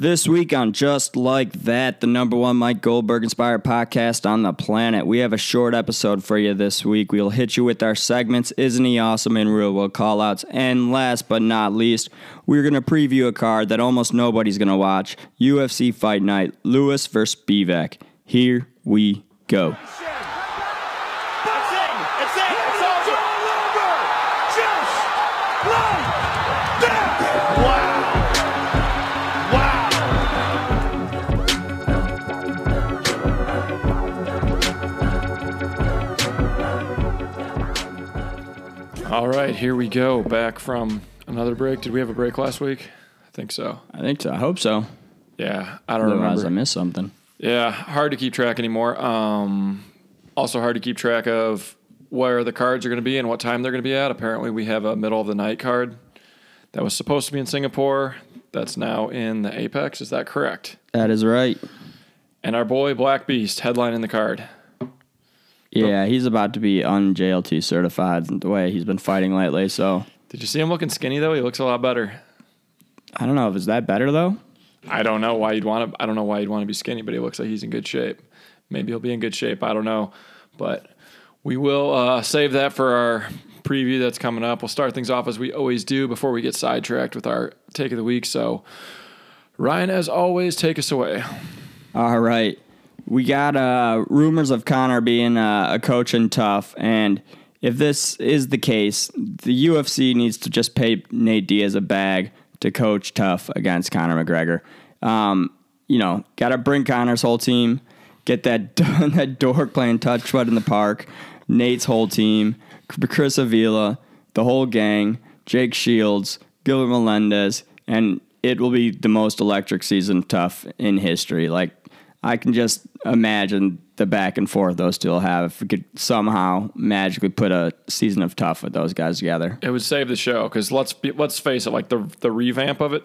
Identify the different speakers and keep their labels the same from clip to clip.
Speaker 1: This week on Just Like That, the number one Mike Goldberg inspired podcast on the planet, we have a short episode for you this week. We'll hit you with our segments, Isn't He Awesome in Real World Callouts, and last but not least, we're going to preview a card that almost nobody's going to watch UFC Fight Night, Lewis versus Spivac. Here we go.
Speaker 2: All right, here we go. Back from another break. Did we have a break last week? I think so.
Speaker 1: I think so. I hope so.
Speaker 2: Yeah, I don't
Speaker 1: Otherwise, I missed something.
Speaker 2: Yeah, hard to keep track anymore. Um, also hard to keep track of where the cards are going to be and what time they're going to be at. Apparently, we have a middle of the night card that was supposed to be in Singapore. That's now in the Apex. Is that correct?
Speaker 1: That is right.
Speaker 2: And our boy Black Beast headlining the card.
Speaker 1: Yeah, he's about to be un-JLT certified the way he's been fighting lately, so
Speaker 2: Did you see him looking skinny though? He looks a lot better.
Speaker 1: I don't know if it's that better though.
Speaker 2: I don't know why you'd want to. I don't know why you'd want to be skinny, but he looks like he's in good shape. Maybe he'll be in good shape. I don't know, but we will uh, save that for our preview that's coming up. We'll start things off as we always do before we get sidetracked with our take of the week. So, Ryan, as always, take us away.
Speaker 1: All right. We got uh, rumors of Conor being uh, a coach in tough, and if this is the case, the UFC needs to just pay Nate Diaz a bag to coach tough against Conor McGregor. Um, you know, got to bring Conor's whole team, get that that dork playing touch in the park, Nate's whole team, Chris Avila, the whole gang, Jake Shields, Gilbert Melendez, and it will be the most electric season tough in history. Like I can just imagine the back and forth those two will have if we could somehow magically put a season of tough with those guys together.
Speaker 2: It would save the show because let's be, let's face it, like the the revamp of it,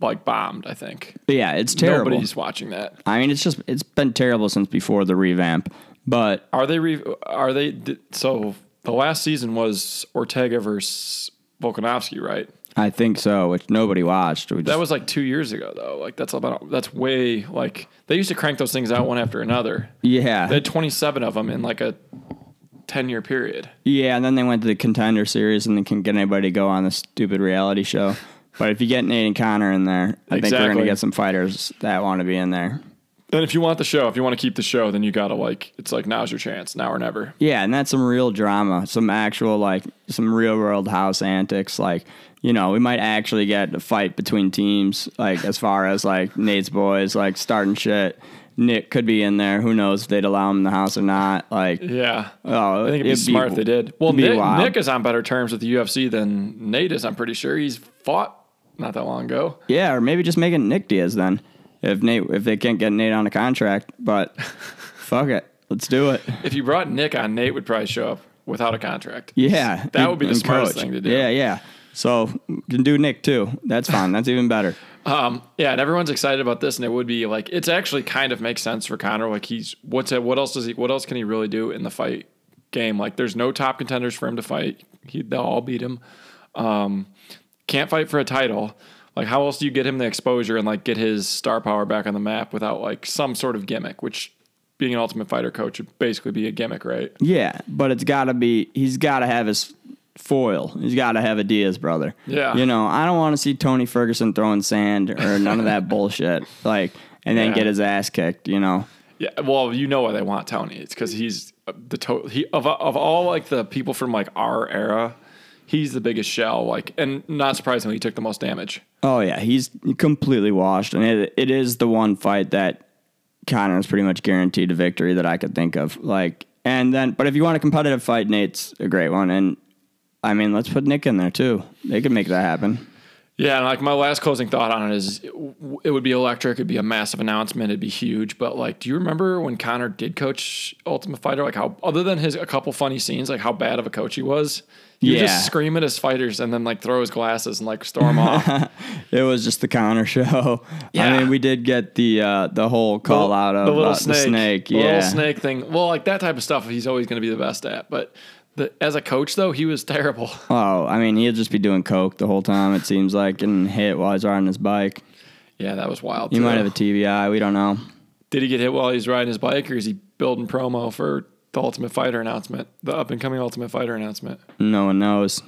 Speaker 2: like bombed. I think
Speaker 1: yeah, it's terrible.
Speaker 2: nobody's watching that.
Speaker 1: I mean, it's just it's been terrible since before the revamp. But
Speaker 2: Are they? Re- are they? So the last season was Ortega versus Volkanovski, right?
Speaker 1: I think so, which nobody watched. We just,
Speaker 2: That was like two years ago, though. Like that's about that's way like they used to crank those things out one after another.
Speaker 1: yeah,
Speaker 2: They had twenty seven of them in like a ten year period.
Speaker 1: yeah. And then they went to the contender series, and they can get anybody to go on this stupid reality show. But if you get Nate and Conor in there, I think we're gonna get some fighters that want to be in there.
Speaker 2: And if you want the show, if you want to keep the show, then you gotta like it's like now's your chance, now or never.
Speaker 1: Yeah, and that's some real drama, some actual like some real world house antics. Like, you know, we might actually get a fight between teams, like as far as like Nate's boys, like starting shit. Nick could be in there. Who knows if they'd allow him in the house or not? Like,
Speaker 2: Yeah.
Speaker 1: oh,
Speaker 2: I think it'd be
Speaker 1: it'd
Speaker 2: smart if they did. Well,
Speaker 1: be
Speaker 2: Nick. Nick is on better terms with the UFC than Nate is. I'm pretty sure he's fought not that long ago.
Speaker 1: Yeah, or maybe just make it Nick Diaz then. If Nate, if they can't get Nate on a contract, but fuck it, let's do it.
Speaker 2: If you brought Nick on, Nate would probably show up without a contract.
Speaker 1: Yeah,
Speaker 2: That would be the
Speaker 1: and
Speaker 2: smartest thing to do.
Speaker 1: Yeah, yeah. So we can do Nick too. That's fine. That's even better.
Speaker 2: Um, yeah, and everyone's excited about this, and it would be like it's actually kind of makes sense for Conor. Like he's what's it, what else does he what else can he really do in the fight game? Like there's no top contenders for him to fight. He, they'll all beat him. Um, can't fight for a title. Like how else do you get him the exposure and like get his star power back on the map without like some sort of gimmick? Which being an Ultimate Fighter coach would basically be a gimmick, right?
Speaker 1: Yeah, but it's got to be. He's got to have his foil. He's got to have a Diaz brother.
Speaker 2: Yeah.
Speaker 1: You know, I don't want to see Tony Ferguson throwing sand or none of that bullshit. Like, and then
Speaker 2: Yeah.
Speaker 1: get his ass kicked. You know.
Speaker 2: Yeah, well, you know why they want Tony. It's because he's uh, the total. he of of all like the people from like our era, he's the biggest shell. Like, and not surprisingly, he took the most damage.
Speaker 1: Oh yeah, he's completely washed, and it, it is the one fight that Conor is pretty much guaranteed a victory that I could think of. Like, and then, but if you want a competitive fight, Nate's a great one, and I mean, let's put Nick in there too. They could make that happen.
Speaker 2: Yeah, and like my last closing thought on it is, it, it would be electric. It'd be a massive announcement. It'd be huge. But like, do you remember when Conor did coach Ultimate Fighter? Like how, other than his a couple funny scenes, like how bad of a coach he was. He would
Speaker 1: Yeah.
Speaker 2: just scream at his fighters and then like throw his glasses and like storm off.
Speaker 1: It was just the Conor show.
Speaker 2: Yeah.
Speaker 1: I mean, we did get the uh, the whole call out of
Speaker 2: the little
Speaker 1: uh,
Speaker 2: snake,
Speaker 1: the snake.
Speaker 2: the
Speaker 1: Yeah,
Speaker 2: little snake thing. Well, like that type of stuff, he's always going to be the best at. But the, as a coach, though, he was terrible.
Speaker 1: Oh, I mean, he'll just be doing coke the whole time. It seems like and hit while he's riding his bike.
Speaker 2: Yeah, that was wild.
Speaker 1: He
Speaker 2: too.
Speaker 1: might have a TBI. We don't know.
Speaker 2: Did he get hit while he's riding his bike, or is he building promo for the Ultimate Fighter announcement, the up and coming Ultimate Fighter announcement?
Speaker 1: No one knows.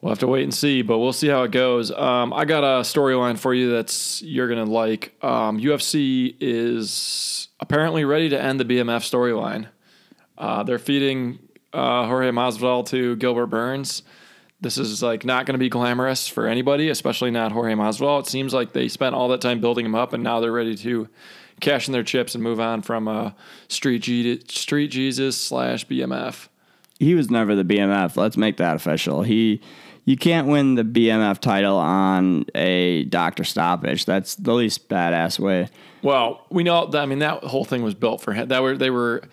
Speaker 2: We'll have to wait and see, but we'll see how it goes. Um, I got a storyline for you that's you're gonna like. Um, UFC is apparently ready to end the BMF storyline. Uh, they're feeding uh, Jorge Masvidal to Gilbert Burns. This is like not going to be glamorous for anybody, especially not Jorge Masvidal. It seems like they spent all that time building him up, and now they're ready to cash in their chips and move on from uh, Street G- Street Jesus slash BMF.
Speaker 1: He was never the BMF. Let's make that official. He, you can't win the BMF title on a doctor stoppage. That's the least badass way.
Speaker 2: Well, we know. I mean, that whole thing was built for him. That were they were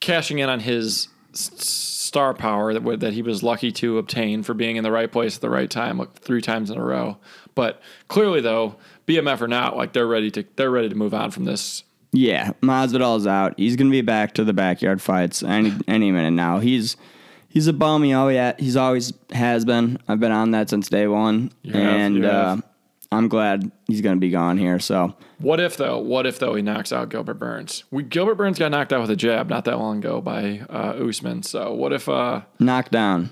Speaker 2: cashing in on his star power that that he was lucky to obtain for being in the right place at the right time, like three times in a row. But clearly, though, BMF or not, like they're ready to they're ready to move on from this.
Speaker 1: Yeah, Masvidal's out. He's gonna be back to the backyard fights any any minute now. He's he's a bum. He always he's always has been. I've been on that since day one,
Speaker 2: have,
Speaker 1: and
Speaker 2: you
Speaker 1: uh,
Speaker 2: have.
Speaker 1: I'm glad he's gonna be gone here. So
Speaker 2: What if though? What if though he knocks out Gilbert Burns? We Gilbert Burns got knocked out with a jab not that long ago by uh, Usman. So what if? uh
Speaker 1: knockdown,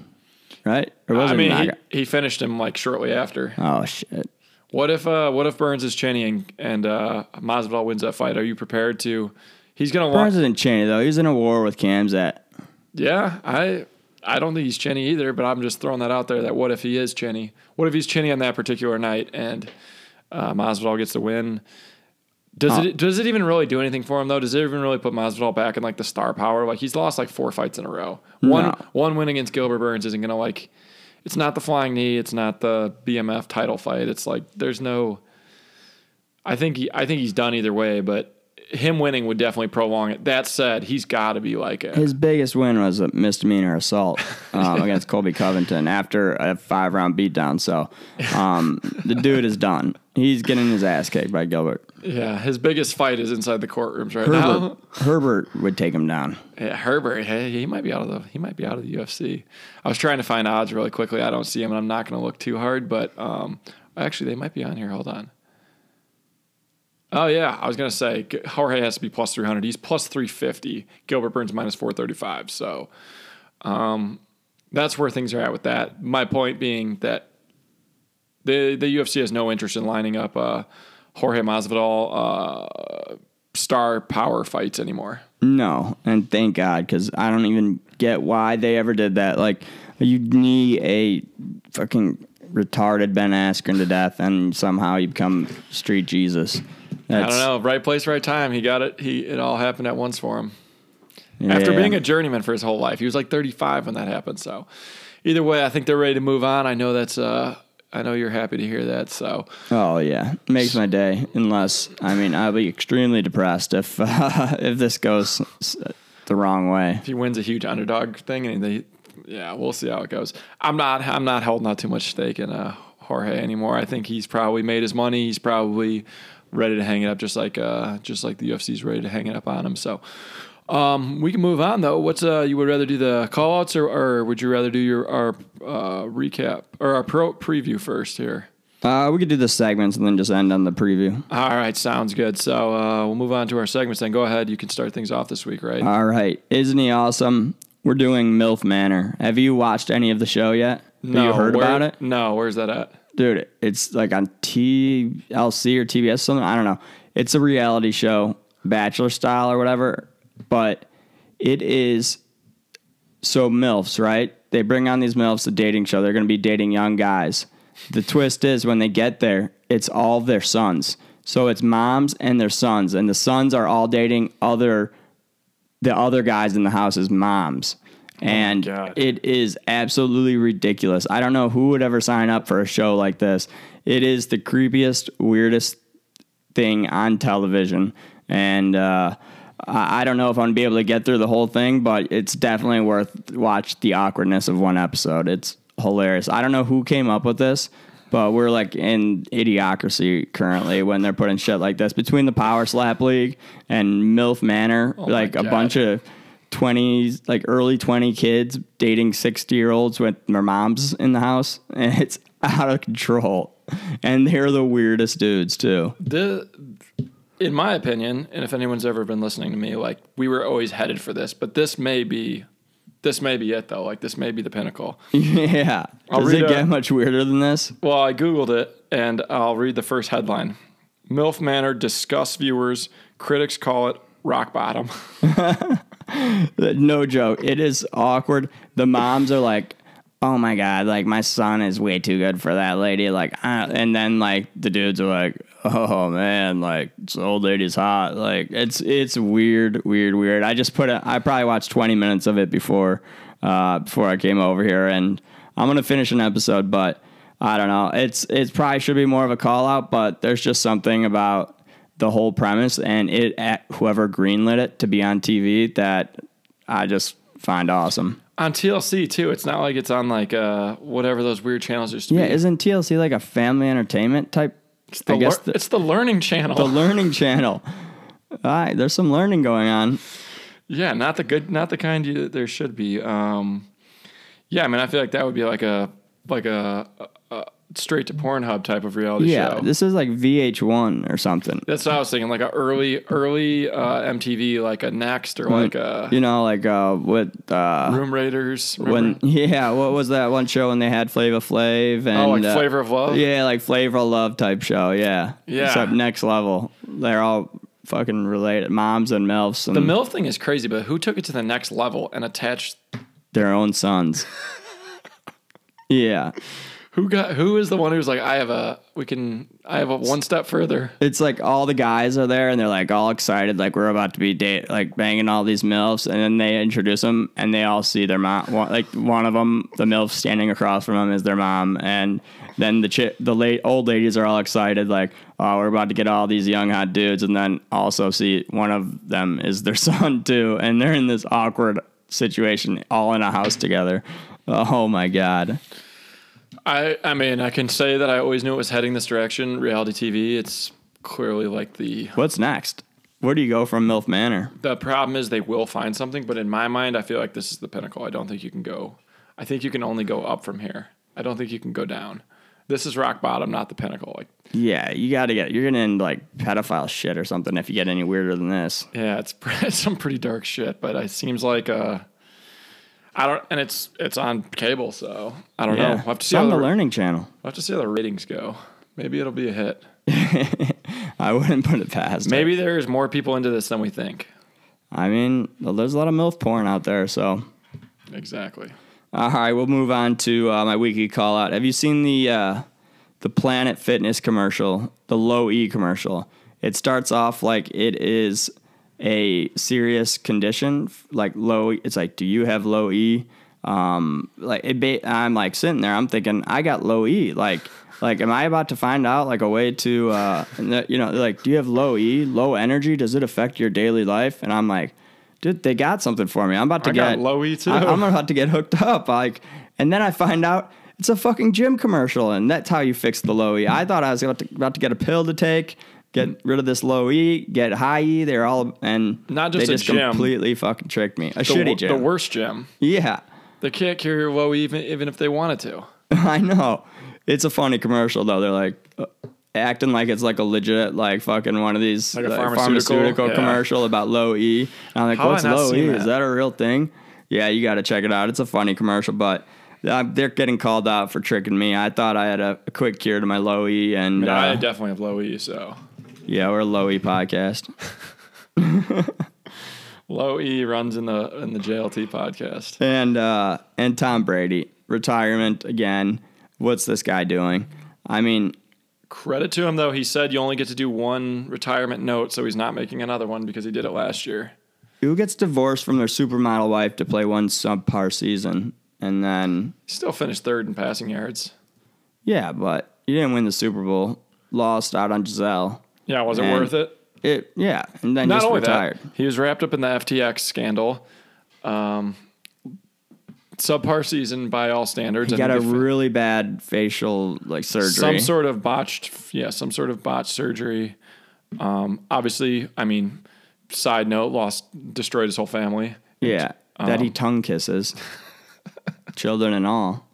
Speaker 1: right? Or was
Speaker 2: I mean, he, he finished him like shortly after.
Speaker 1: oh shit.
Speaker 2: What if uh what if Burns is chinny and, and uh Masvidal wins that fight? Are you prepared to he's gonna
Speaker 1: Burns
Speaker 2: walk
Speaker 1: isn't Cheney though. He's in a war with Khamzat.
Speaker 2: Yeah, I I don't think he's chinny either, but I'm just throwing that out there that what if he is chinny? What if he's chinny on that particular night and uh Masvidal gets the win? Does it does it even really do anything for him though? Does it even really put Masvidal back in like the star power? Like he's lost like four fights in a row. One
Speaker 1: No.
Speaker 2: one win against Gilbert Burns isn't gonna like it's not the flying knee, it's not the BMF title fight. It's like there's no I think he, I think he's done either way, but him winning would definitely prolong it. That said, he's got to be like a,
Speaker 1: His biggest win was a misdemeanor assault um, against Colby Covington after a five round beatdown. So um, the dude is done. He's getting his ass kicked by Gilbert.
Speaker 2: yeah. His biggest fight is inside the courtrooms right
Speaker 1: Herbert,
Speaker 2: now.
Speaker 1: Herbert would take him down.
Speaker 2: Yeah, Herbert, hey, he might be out of the he might be out of the UFC. I was trying to find odds really quickly. I don't see him, and I'm not going to look too hard. But um, actually, they might be on here. Hold on. Oh yeah, I was gonna say Jorge has to be plus three hundred. He's plus three fifty. Gilbert Burns minus four thirty five. So, um, that's where things are at with that. My point being that the the UFC has no interest in lining up uh, Jorge Masvidal uh, star power fights anymore.
Speaker 1: No, and thank God, because I don't even get why they ever did that. Like, you need a fucking retarded Ben Askren to death, and somehow you become Street Jesus.
Speaker 2: I don't know. Right place, right time. He got it. He it all happened at once for him.
Speaker 1: Yeah.
Speaker 2: After being a journeyman for his whole life, he was like 35 when that happened. So, either way, I think they're ready to move on. I know that's. uh I know you're happy to hear that. So,
Speaker 1: Oh yeah, makes my day. Unless I mean, I'll be extremely depressed if uh, if this goes the wrong way.
Speaker 2: if he wins a huge underdog thing, and they, yeah, we'll see how it goes. I'm not. I'm not holding out too much stake in uh, Jorge anymore. I think he's probably made his money. He's probably ready to hang it up, just like uh, just like the UFC's ready to hang it up on him. So. Um, we can move on though. What's uh, you would rather do the call outs or, or would you rather do your our uh, recap or our pro preview first here?
Speaker 1: Uh, we could do the segments and then just end on the preview.
Speaker 2: All right, sounds good. So uh, we'll move on to our segments. Then go ahead. You can start things off this week, right?
Speaker 1: All right, isn't he awesome? We're doing MILF Manor. Have you watched any of the show yet? Have you heard
Speaker 2: where-
Speaker 1: about it?
Speaker 2: No, where's that at?
Speaker 1: Dude it's like on TLC or TBS or something I don't know. It's a reality show bachelor style or whatever but it is so milfs right? They bring on these milfs to dating show. They're going to be dating young guys. The twist is when they get there it's all their sons. So it's moms and their sons and the sons are all dating other the other guys in the house house's moms. And
Speaker 2: God.
Speaker 1: it is absolutely ridiculous. I don't know who would ever sign up for a show like this. It is the creepiest, weirdest thing on television. And uh, I don't know if I'm to be able to get through the whole thing, but it's definitely worth watch the awkwardness of one episode. It's hilarious. I don't know who came up with this, but we're like in idiocracy currently when they're putting shit like this between the Power Slap League and MILF Manor,
Speaker 2: my
Speaker 1: like a bunch of 20s, like early 20 kids dating 60 year olds with their moms in the house. And it's out of control. and they're the weirdest dudes too.
Speaker 2: The, in my opinion, and if anyone's ever been listening to me, like we were always headed for this, but this may be, this may be it though. Like this may be the pinnacle.
Speaker 1: yeah.
Speaker 2: I'll
Speaker 1: Does it
Speaker 2: a-
Speaker 1: get much weirder than this?
Speaker 2: Well, I googled it, and I'll read the first headline: MILF Manor disgusts viewers. Critics call it rock bottom.
Speaker 1: No joke. It is awkward. The moms are like, "Oh my god, like my son is way too good for that lady." Like, uh, and then like the dudes are like, "Oh man, like this old lady's hot." Like it's it's weird, weird, weird. I just put it. I probably watched twenty minutes of it before uh, before I came over here, and I'm gonna finish an episode, but I don't know. It's it probably should be more of a call out, but there's just something about the whole premise and it at whoever greenlit it to be on TV that I just find awesome.
Speaker 2: on TLC too. It's not like it's on like uh whatever those weird channels used to
Speaker 1: Yeah,
Speaker 2: be.
Speaker 1: isn't TLC like a family entertainment type?
Speaker 2: It's the,
Speaker 1: I guess the,
Speaker 2: it's the learning channel.
Speaker 1: the learning channel. All right, there's some learning going on.
Speaker 2: yeah, not the good, not the kind you, there should be. Um, yeah, I mean, I feel like that would be like a like a, a straight to Pornhub type of reality
Speaker 1: Yeah,
Speaker 2: show.
Speaker 1: this is like VH1 or something.
Speaker 2: That's what I was thinking, like a early early uh, MTV, like a Next or like a
Speaker 1: You know, like uh, with uh,
Speaker 2: Room Raiders.
Speaker 1: when yeah, what was that one show when they had Flava Flav and
Speaker 2: oh, like
Speaker 1: uh,
Speaker 2: Flavor of Love.
Speaker 1: Yeah, like Flavor of Love type show. Yeah.
Speaker 2: Yeah.
Speaker 1: Except next level. They're all fucking related. Moms and MILFs and
Speaker 2: The MILF thing is crazy, but who took it to the next level and attached?
Speaker 1: their own sons. yeah.
Speaker 2: Who got? Who is the one who's like, I have a, we can, I have a one step further.
Speaker 1: It's like all the guys are there and they're like all excited, like we're about to be date, like banging all these MILFs. And then they introduce them and they all see their mom. One, like one of them, the MILF standing across from them is their mom. And then the chi- the late old ladies are all excited, like, oh, we're about to get all these young hot dudes. And then also see one of them is their son too. And they're in this awkward situation, all in a house together. Oh my God.
Speaker 2: I, I mean, I can say that I always knew it was heading this direction. Reality TV. It's clearly like the
Speaker 1: What's next? Where do you go from MILF Manor?
Speaker 2: the problem is they will find something, but in my mind, I feel like this is the pinnacle. I don't think you can go. I think you can only go up from here. I don't think you can go down. This is rock bottom, not the pinnacle. Like,
Speaker 1: Yeah, you got to get. You're gonna end like pedophile shit or something if you get any weirder than this.
Speaker 2: yeah, it's, it's some pretty dark shit, but it seems like uh, I don't, and it's it's on cable, so I don't know.
Speaker 1: Yeah,
Speaker 2: We'll have to see how
Speaker 1: on the
Speaker 2: the,
Speaker 1: Learning Channel.
Speaker 2: we'll have to see how the ratings go. Maybe it'll be a hit.
Speaker 1: I wouldn't put it past. it.
Speaker 2: Maybe there's more people into this than we think.
Speaker 1: I mean, well, there's a lot of milf porn out there. So,
Speaker 2: Exactly.
Speaker 1: all right, we'll move on to uh, my weekly call out. Have you seen the uh, the Planet Fitness commercial, the Low E commercial? It starts off like it is a serious condition, like low. It's like, do you have low E? Um, like it. Ba- I'm like sitting there. I'm thinking, I got low E. Like, like, am I about to find out like a way to, uh, you know, like, do you have low E, low energy? Does it affect your daily life? And I'm like, dude, they got something for me. I'm about to
Speaker 2: I got
Speaker 1: get
Speaker 2: low E, too.
Speaker 1: I, I'm about to get hooked up. Like, and then I find out it's a fucking gym commercial, and that's how you fix the low E. I thought I was about to, about to get a pill to take, get rid of this low E, get high E. They're all and
Speaker 2: Not just
Speaker 1: they
Speaker 2: a
Speaker 1: just completely fucking tricked me. A
Speaker 2: The,
Speaker 1: shitty gym.
Speaker 2: the worst gym.
Speaker 1: Yeah,
Speaker 2: They can't carry low even even if they wanted to.
Speaker 1: I know. It's a funny commercial though. They're like. Uh, Acting like it's like a legit, like fucking one of these
Speaker 2: Like
Speaker 1: like,
Speaker 2: pharmaceutical?
Speaker 1: pharmaceutical
Speaker 2: Yeah.
Speaker 1: commercial about low E. And I'm like,
Speaker 2: How
Speaker 1: what's low E?
Speaker 2: that?
Speaker 1: Is that a real thing? Yeah, you got to check it out. It's a funny commercial, but uh, they're getting called out for tricking me. I thought I had a, a quick cure to my low E, and
Speaker 2: I,
Speaker 1: uh,
Speaker 2: definitely have low E, so
Speaker 1: yeah, we're a low E podcast.
Speaker 2: low E runs in the in the JLT podcast.
Speaker 1: And uh, and Tom Brady retirement again. What's this guy doing? I mean,
Speaker 2: Credit to him though, he said you only get to do one retirement note, so he's not making another one because he did it last year.
Speaker 1: who gets divorced from their supermodel wife to play one subpar season, and then
Speaker 2: still finished third in passing yards.
Speaker 1: yeah, but you didn't win the Super Bowl. Lost out on Gisele.
Speaker 2: Yeah, was it
Speaker 1: And-
Speaker 2: worth it?
Speaker 1: It yeah, and then
Speaker 2: Not
Speaker 1: just
Speaker 2: only
Speaker 1: retired.
Speaker 2: that, he was wrapped up in the FTX scandal. Um, subpar season by all standards.
Speaker 1: He
Speaker 2: I
Speaker 1: got a
Speaker 2: think if-
Speaker 1: really bad facial like surgery.
Speaker 2: some sort of botched, yeah, some sort of botched surgery. Um, obviously, I mean, side note, lost, destroyed his whole family.
Speaker 1: yeah, that
Speaker 2: Um,
Speaker 1: he tongue kisses, children and all.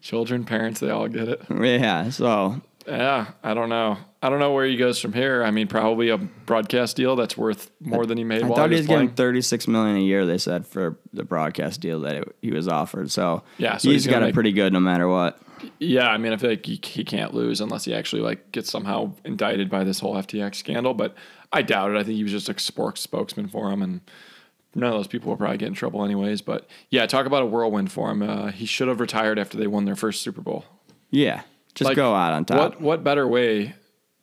Speaker 2: Children, parents, they all get it.
Speaker 1: Yeah, so
Speaker 2: Yeah, I don't know. I don't know where he goes from here. I mean, probably a broadcast deal that's worth more than he made
Speaker 1: I
Speaker 2: while
Speaker 1: thought
Speaker 2: he was
Speaker 1: was getting
Speaker 2: playing.
Speaker 1: 36 million a year. They said for the broadcast deal that it, he was offered. So
Speaker 2: Yeah, so
Speaker 1: he's
Speaker 2: he's
Speaker 1: got it pretty good no matter what.
Speaker 2: Yeah, I mean, I feel like he, he can't lose unless he actually like gets somehow indicted by this whole FTX scandal. But I doubt it. I think he was just a sports spokesman for him, and none of those people will probably get in trouble anyways. But yeah, talk about a whirlwind for him. Uh, he should have retired after they won their first Super Bowl.
Speaker 1: Yeah, just
Speaker 2: Like,
Speaker 1: go out on top.
Speaker 2: What what better way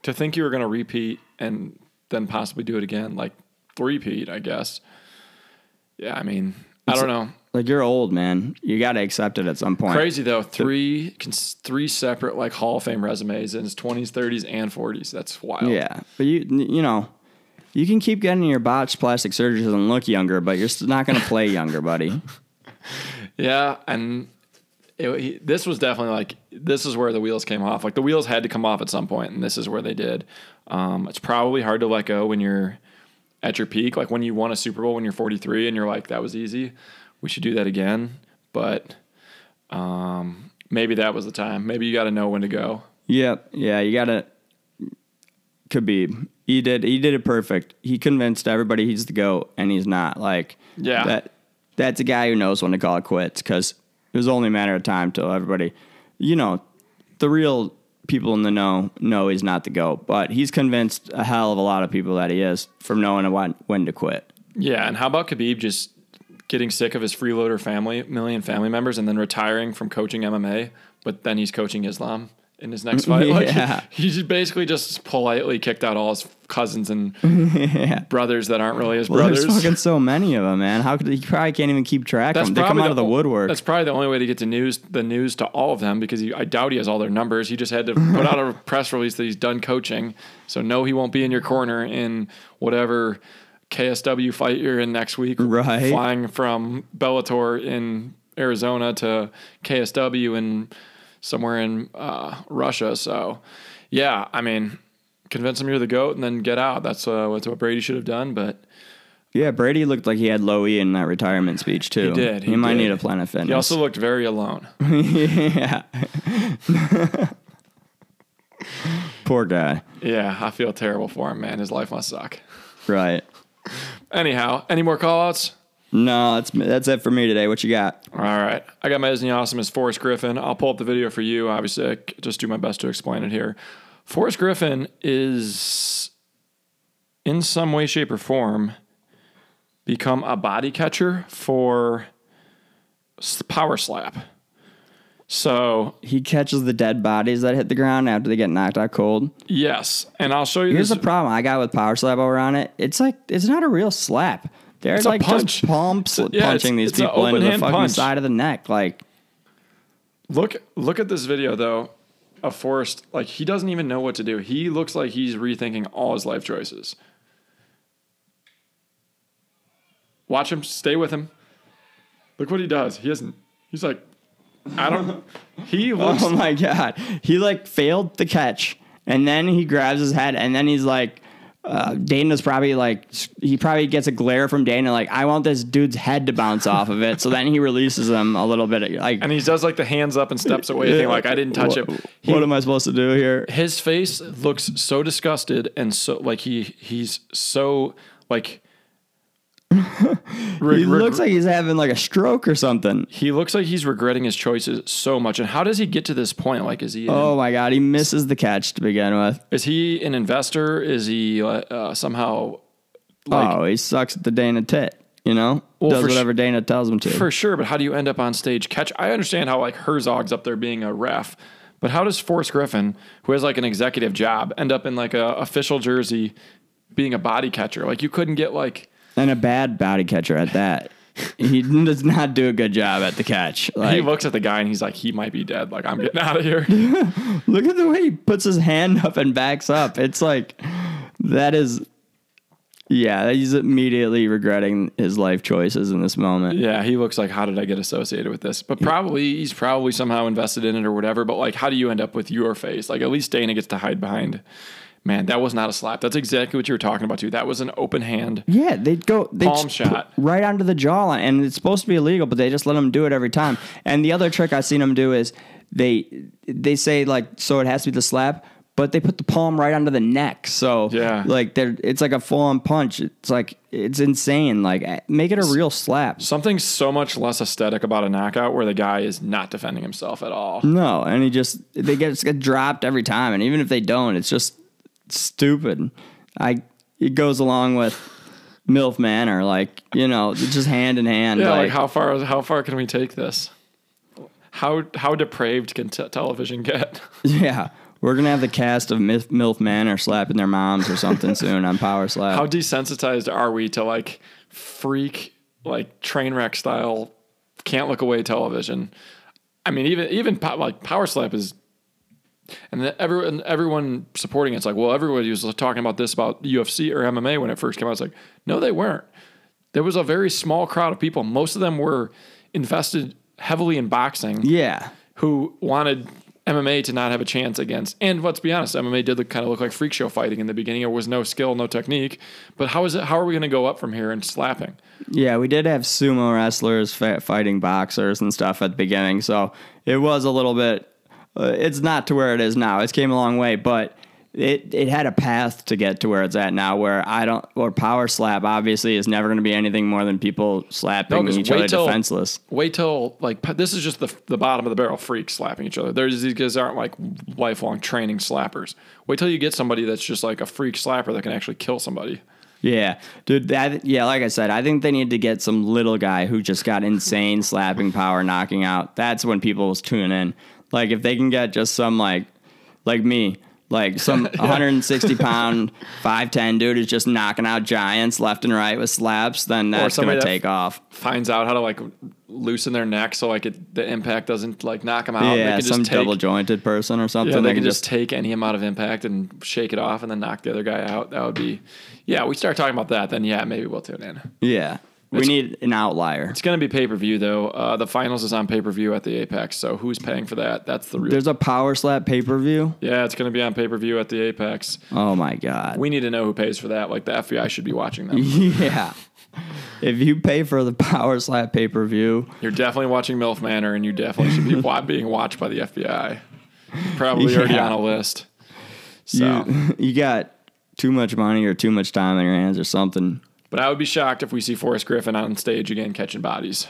Speaker 2: to think you were going to repeat and then possibly do it again? Like three-peat, I guess. Yeah, I mean, I don't know.
Speaker 1: Like you're old, man. You got to accept it at some point.
Speaker 2: Crazy though, three three separate like Hall of Fame resumes in his twenties, thirties, and forties. That's wild.
Speaker 1: Yeah, but you you know, you can keep getting your botched plastic surgeries and look younger, but you're still not going to play younger, buddy.
Speaker 2: yeah, and it, he, this was definitely like this is where the wheels came off. Like the wheels had to come off at some point, and this is where they did. Um, it's probably hard to let go when you're at your peak, like when you won a Super Bowl when you're 43, and you're like, that was easy. We should do that again, but um, maybe that was the time. Maybe you got to know when to go.
Speaker 1: Yeah, Yeah, you got to. Khabib, he did. He did it perfect. He convinced everybody he's the goat, and he's not. Like,
Speaker 2: Yeah.
Speaker 1: that that's a guy who knows when to call it quits because it was only a matter of time till everybody, you know, the real people in the know know he's not the goat, but he's convinced a hell of a lot of people that he is from knowing when when to quit.
Speaker 2: Yeah, and how about Khabib just getting sick of his freeloader family, million family members, and then retiring from coaching MMA, but then he's coaching Islam in his next fight? Like,
Speaker 1: Yeah.
Speaker 2: he just basically just politely kicked out all his cousins and
Speaker 1: yeah.
Speaker 2: brothers that aren't really his
Speaker 1: Well,
Speaker 2: brothers.
Speaker 1: there's fucking so many of them, man. How could he probably can't even keep track of them? They come out of the woodwork.
Speaker 2: That's probably the only way to get to news the news to all of them because he, I doubt he has all their numbers. He just had to put out a press release that he's done coaching. So no, he won't be in your corner in whatever KSW fight you're in next week.
Speaker 1: Right.
Speaker 2: Flying from Bellator in Arizona to KSW in somewhere in uh, Russia. So yeah, I mean, convince him you're the goat and then get out. That's uh, what Brady should have done. But
Speaker 1: yeah, Brady looked like he had low E in that retirement speech too.
Speaker 2: He did,
Speaker 1: He,
Speaker 2: he
Speaker 1: might
Speaker 2: did.
Speaker 1: need a Planet Fitness.
Speaker 2: he also looked very alone.
Speaker 1: yeah. Poor guy.
Speaker 2: Yeah, I feel terrible for him, man. His life must suck.
Speaker 1: Right.
Speaker 2: Anyhow, any more call outs?
Speaker 1: No, that's that's it for me today. What you got?
Speaker 2: All right. I got my Isn't He Awesome as Forrest Griffin. I'll pull up the video for you. Obviously, I just do my best to explain it here. Forrest Griffin is, in some way, shape, or form, become a body catcher for Power Slap. So,
Speaker 1: He catches the dead bodies that hit the ground after they get knocked out cold.
Speaker 2: yes. And I'll show you
Speaker 1: Here's
Speaker 2: this.
Speaker 1: the problem I got with power slap over on it. It's like it's not a real slap. They're
Speaker 2: It's
Speaker 1: like
Speaker 2: punch.
Speaker 1: just pumps
Speaker 2: a- yeah,
Speaker 1: punching
Speaker 2: it's-
Speaker 1: these
Speaker 2: it's
Speaker 1: people into the fucking
Speaker 2: punch.
Speaker 1: side of the neck. Like
Speaker 2: Look look at this video though A Forrest. Like he doesn't even know what to do. He looks like he's rethinking all his life choices. Watch him. Stay with him. Look what he does. He isn't. He's like, I don't. He oh looks.
Speaker 1: Oh my god. He like failed the catch and then he grabs his head and then he's like uh, Dana's probably like he probably gets a glare from Dana like I want this dude's head to bounce off of it so then he releases him a little bit like
Speaker 2: and he does like the hands up and steps away thing. Like I didn't touch
Speaker 1: what,
Speaker 2: it. He-
Speaker 1: what am I supposed to do here?
Speaker 2: his face looks so disgusted and so like he he's so like.
Speaker 1: He looks like he's having like a stroke or something.
Speaker 2: He looks like he's regretting his choices so much. And how does he get to this point? Like, is he
Speaker 1: Oh my god, he misses the catch to begin with.
Speaker 2: is he an investor? Is he uh, uh, somehow like
Speaker 1: oh, he sucks at the Dana tit, you know?
Speaker 2: Well,
Speaker 1: Does
Speaker 2: for sh-
Speaker 1: whatever Dana tells him to.
Speaker 2: for sure? But how do you end up on stage catch? I understand how like Herzog's up there being a ref, but how does Forrest Griffin, who has like an executive job, end up in like a official jersey, being a body catcher? Like you couldn't get like
Speaker 1: and a bad body catcher at that. he does not do a good job at the catch.
Speaker 2: he looks at the guy and he's like, he might be dead. Like I'm getting out of here.
Speaker 1: look at the way he puts his hand up and backs up. It's like that is yeah, he's immediately regretting his life choices in this moment.
Speaker 2: Yeah, he looks like how did I get associated with this? But probably he's probably somehow invested in it or whatever. But like, how do you end up with your face? Like, at least Dana gets to hide behind. Man, that was not a slap. That's exactly what you were talking about too. That was an open hand.
Speaker 1: Yeah, they go they
Speaker 2: Palm shot.
Speaker 1: right onto the jawline, and it's supposed to be illegal, but they just let them do it every time. And the other trick I've seen them do is they they say like so it has to be the slap, but they put the palm right under the neck. So
Speaker 2: Yeah.
Speaker 1: like they're it's like a full on punch. It's like it's insane. Like eh, make it a real slap.
Speaker 2: Something so much less aesthetic about a knockout where the guy is not defending himself at all.
Speaker 1: No, and he just they get just get dropped every time, and even if they don't, it's just stupid. I it goes along with MILF Manor, like you know, just hand in hand.
Speaker 2: Yeah, like,
Speaker 1: like
Speaker 2: how far how far can we take this? How how depraved can t- television get?
Speaker 1: yeah, we're gonna have the cast of MILF, MILF Manor slapping their moms or something soon on Power Slap.
Speaker 2: How desensitized are we to like freak like train wreck style can't look away television? I mean, even even po- like Power Slap is, and then everyone everyone supporting it's like, well, everybody was talking about this about UFC or MMA when it first came out. It's like, no, they weren't. There was a very small crowd of people. Most of them were invested heavily in boxing
Speaker 1: yeah,
Speaker 2: who wanted MMA to not have a chance against. And let's be honest, MMA did look, kind of look like freak show fighting in the beginning. There was no skill, no technique. But how is it? How are we going to go up from here and slapping?
Speaker 1: yeah, we did have sumo wrestlers fighting boxers and stuff at the beginning, so it was a little bit. Uh, it's not to where it is now. It's came a long way, but it it had a path to get to where it's at now. Where I don't, or power slap obviously is never going to be anything more than people slapping
Speaker 2: 'cause
Speaker 1: each other
Speaker 2: till-
Speaker 1: defenseless.
Speaker 2: Wait till like this is just the the bottom of the barrel freaks slapping each other. There's these guys aren't like lifelong training slappers. Wait till you get somebody that's just like a freak slapper that can actually kill somebody.
Speaker 1: Yeah, dude. That, yeah, like I said, I think they need to get some little guy who just got insane slapping power, knocking out. That's when people will tuning in. Like if they can get just some like, like me, like some 160 pound, 5'10 dude is just knocking out giants left and right with slaps, then that's gonna
Speaker 2: that-
Speaker 1: take off.
Speaker 2: Finds out how to like loosen their neck so like it, the impact doesn't like knock them out. they
Speaker 1: yeah,
Speaker 2: can
Speaker 1: some
Speaker 2: just take,
Speaker 1: double jointed person or something.
Speaker 2: Yeah, they
Speaker 1: that
Speaker 2: can just take any amount of impact and shake it off and then knock the other guy out. That would be, yeah. We start talking about that, then yeah, maybe we'll tune in.
Speaker 1: yeah. We
Speaker 2: It's-
Speaker 1: need an outlier.
Speaker 2: It's going to be pay per view though. Uh, the finals is on pay per view at the Apex. So who's paying for that? That's the real.
Speaker 1: There's a power slap pay per view.
Speaker 2: yeah, it's going to be on pay per view at the Apex.
Speaker 1: Oh my god.
Speaker 2: We need to know who pays for that. Like the FBI should be watching them.
Speaker 1: yeah. If you pay for the power slap pay per view,
Speaker 2: You're definitely watching MILF Manor, and you definitely should be being watched by the FBI. Probably already on a list. So,
Speaker 1: you you got too much money or too much time in your hands or something.
Speaker 2: But I would be shocked if we see Forrest Griffin on stage again catching bodies.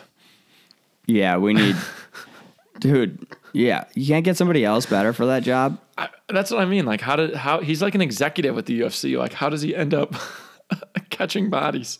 Speaker 1: Yeah, we need, dude. Yeah, you can't get somebody else better for that job.
Speaker 2: I, that's what I mean. Like, how did how he's like an executive with the UFC? Like, how does he end up catching bodies?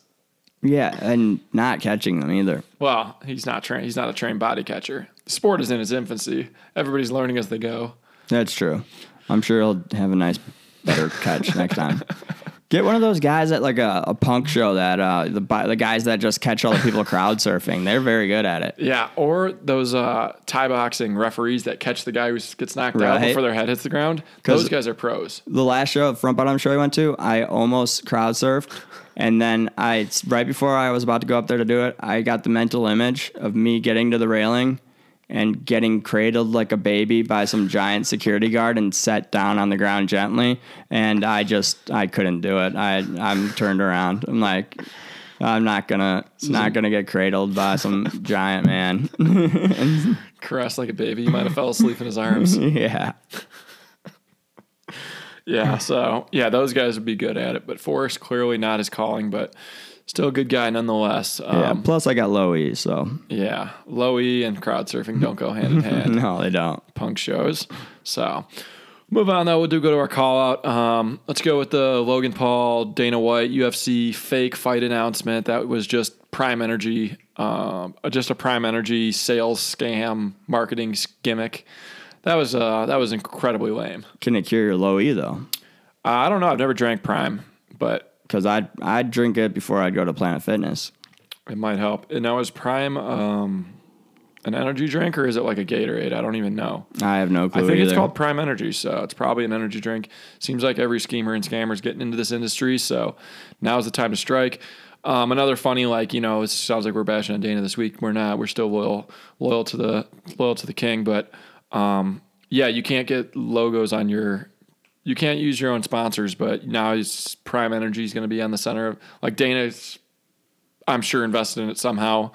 Speaker 1: Yeah, and not catching them either.
Speaker 2: Well, he's not trained. He's not a trained body catcher. The sport is in its infancy. Everybody's learning as they go.
Speaker 1: That's true. I'm sure he'll have a nice, better catch next time. Get one of those guys at like a, a punk show that uh, the the guys that just catch all the people crowd surfing. They're very good at it.
Speaker 2: Yeah, or those uh, Thai boxing referees that catch the guy who gets knocked out before their head hits the ground. Those guys are pros.
Speaker 1: the last show, front bottom show I went to, I almost crowd surfed. And then I, right before I was about to go up there to do it, I got the mental image of me getting to the railing and getting cradled like a baby by some giant security guard and set down on the ground gently. And I just, I couldn't do it. I, I'm turned around. I'm like, I'm not gonna, not gonna get cradled by some giant man.
Speaker 2: Caressed like a baby. You might have fell asleep in his arms.
Speaker 1: yeah.
Speaker 2: Yeah, so yeah, those guys would be good at it. But Forrest clearly not his calling, but still a good guy nonetheless.
Speaker 1: Yeah.
Speaker 2: Um,
Speaker 1: Plus, I got low E, so
Speaker 2: yeah, low E and crowd surfing don't go hand in hand.
Speaker 1: no, they don't.
Speaker 2: punk shows. So move on though. We'll do go to our call out. Um, let's go with the Logan Paul Dana White UFC fake fight announcement. That was just Prime Energy, um, just a Prime Energy sales scam marketing gimmick. That was uh, that was incredibly lame.
Speaker 1: Can it cure your low E though?
Speaker 2: Uh, I don't know. I've never drank Prime, but
Speaker 1: because I'd I'd drink it before I'd go to Planet Fitness.
Speaker 2: it might help. And now is Prime um, an energy drink or is it like a Gatorade? I don't even know.
Speaker 1: I have no clue.
Speaker 2: I think it's called Prime Energy, so it's probably an energy drink. Seems like every schemer and scammer is getting into this industry, so now's the time to strike. Um, another funny, like you know, it sounds like we're bashing on Dana this week. We're not. We're still loyal, loyal to the loyal to the king. But um, yeah, you can't get logos on your. You can't use your own sponsors, but now it's Prime Energy is going to be on the center of like Dana's. I'm sure invested in it somehow.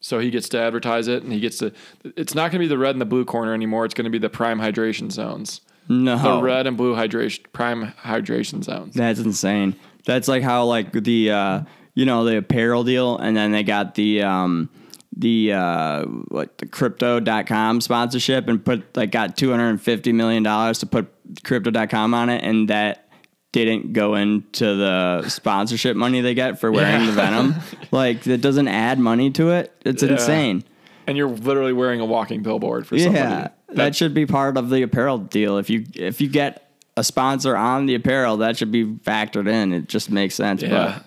Speaker 2: So he gets to advertise it, and he gets to. It's not going to be the red and the blue corner anymore. It's going to be the prime hydration zones.
Speaker 1: No,
Speaker 2: The red and blue hydration prime hydration zones.
Speaker 1: That's insane. That's like how like the uh you know the apparel deal and then they got the um the uh what the crypto.com sponsorship and put like got 250 million dollars to put crypto.com on it and that didn't go into the sponsorship money they get for wearing
Speaker 2: Yeah.
Speaker 1: the venom. like that doesn't add money to it. It's
Speaker 2: Yeah.
Speaker 1: insane.
Speaker 2: And you're literally wearing a walking billboard for somebody.
Speaker 1: Yeah, that should be part of the apparel deal. If you if you get a sponsor on the apparel, that should be factored in. It just makes sense.
Speaker 2: Yeah.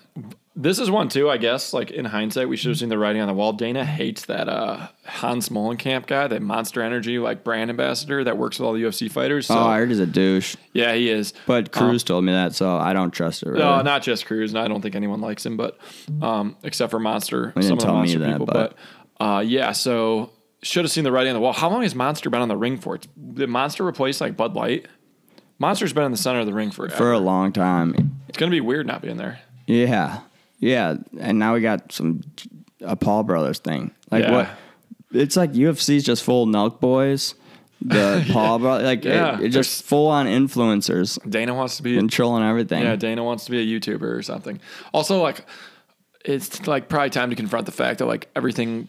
Speaker 2: This is one too, I guess. Like in hindsight, we should have seen the writing on the wall. Dana hates that uh, Hans Molenkamp guy, that Monster Energy like brand ambassador that works with all the UFC fighters. So
Speaker 1: oh, I heard he's a douche.
Speaker 2: yeah, he is.
Speaker 1: But Cruz told me that, so I don't trust it. Really.
Speaker 2: No, not just Cruz, and I don't think anyone likes him, but um, except for Monster,
Speaker 1: didn't
Speaker 2: some of the Monster
Speaker 1: that,
Speaker 2: people.
Speaker 1: but-
Speaker 2: But, uh, yeah, so should have seen the writing on the wall. How long has Monster been on the ring for? Did Monster replace like Bud Light? Monster's been in the center of the ring forever.
Speaker 1: for a long time.
Speaker 2: it's gonna be weird not being there.
Speaker 1: Yeah, yeah, and now we got some a Paul Brothers thing. Like
Speaker 2: Yeah.
Speaker 1: what? It's like UFC's just full Nelk boys. The Paul Brothers, like
Speaker 2: Yeah,
Speaker 1: it, it just full on influencers
Speaker 2: Dana wants to be
Speaker 1: controlling everything.
Speaker 2: Yeah, Dana wants to be a YouTuber or something. Also, like, it's like probably time to confront the fact that like everything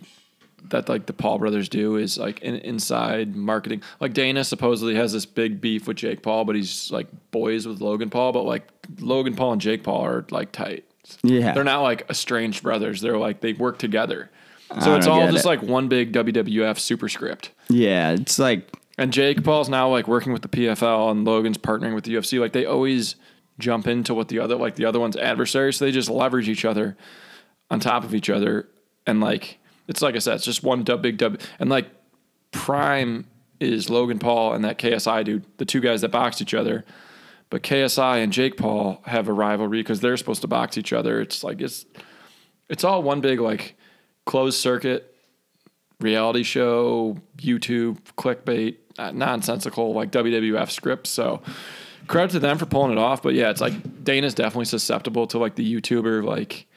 Speaker 2: that like the Paul brothers do is like in, inside marketing. Like Dana supposedly has this big beef with Jake Paul, but he's like boys with Logan Paul. But like Logan Paul and Jake Paul are like tight.
Speaker 1: Yeah.
Speaker 2: they're not like estranged brothers. They're like they work together. So
Speaker 1: I
Speaker 2: it's all just
Speaker 1: it.
Speaker 2: like one big WWF superscript.
Speaker 1: yeah, it's like
Speaker 2: And Jake Paul's now like working with the PFL and Logan's partnering with the UFC. Like they always jump into what the other like the other one's adversary, so they just leverage each other on top of each other. And like it's like I said, it's just one dub big dub. And like Prime is Logan Paul and that KSI dude, the two guys that box each other. But KSI and Jake Paul have a rivalry because they're supposed to box each other. It's like it's it's all one big like closed circuit reality show, YouTube, clickbait, uh, nonsensical like WWF scripts. So credit to them for pulling it off. But yeah, it's like Dana's definitely susceptible to like the YouTuber like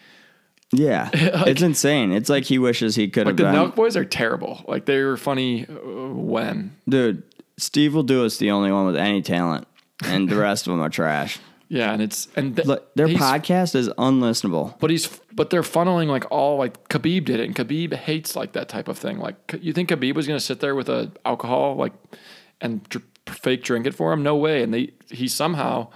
Speaker 1: yeah, it's insane. It's like he wishes he could
Speaker 2: like
Speaker 1: have
Speaker 2: the
Speaker 1: been.
Speaker 2: Nelk Boys are terrible. Like they were funny uh, when
Speaker 1: Dude, Steve will do us the only one with any talent, and the rest of them are trash.
Speaker 2: yeah, and it's and th-
Speaker 1: Look, their
Speaker 2: he's-
Speaker 1: podcast is unlistenable.
Speaker 2: But he's but they're funneling like all like Khabib did it, and Khabib hates like that type of thing. Like you think Khabib was gonna sit there with a alcohol like and dr- fake drink it for him? No way. And they he somehow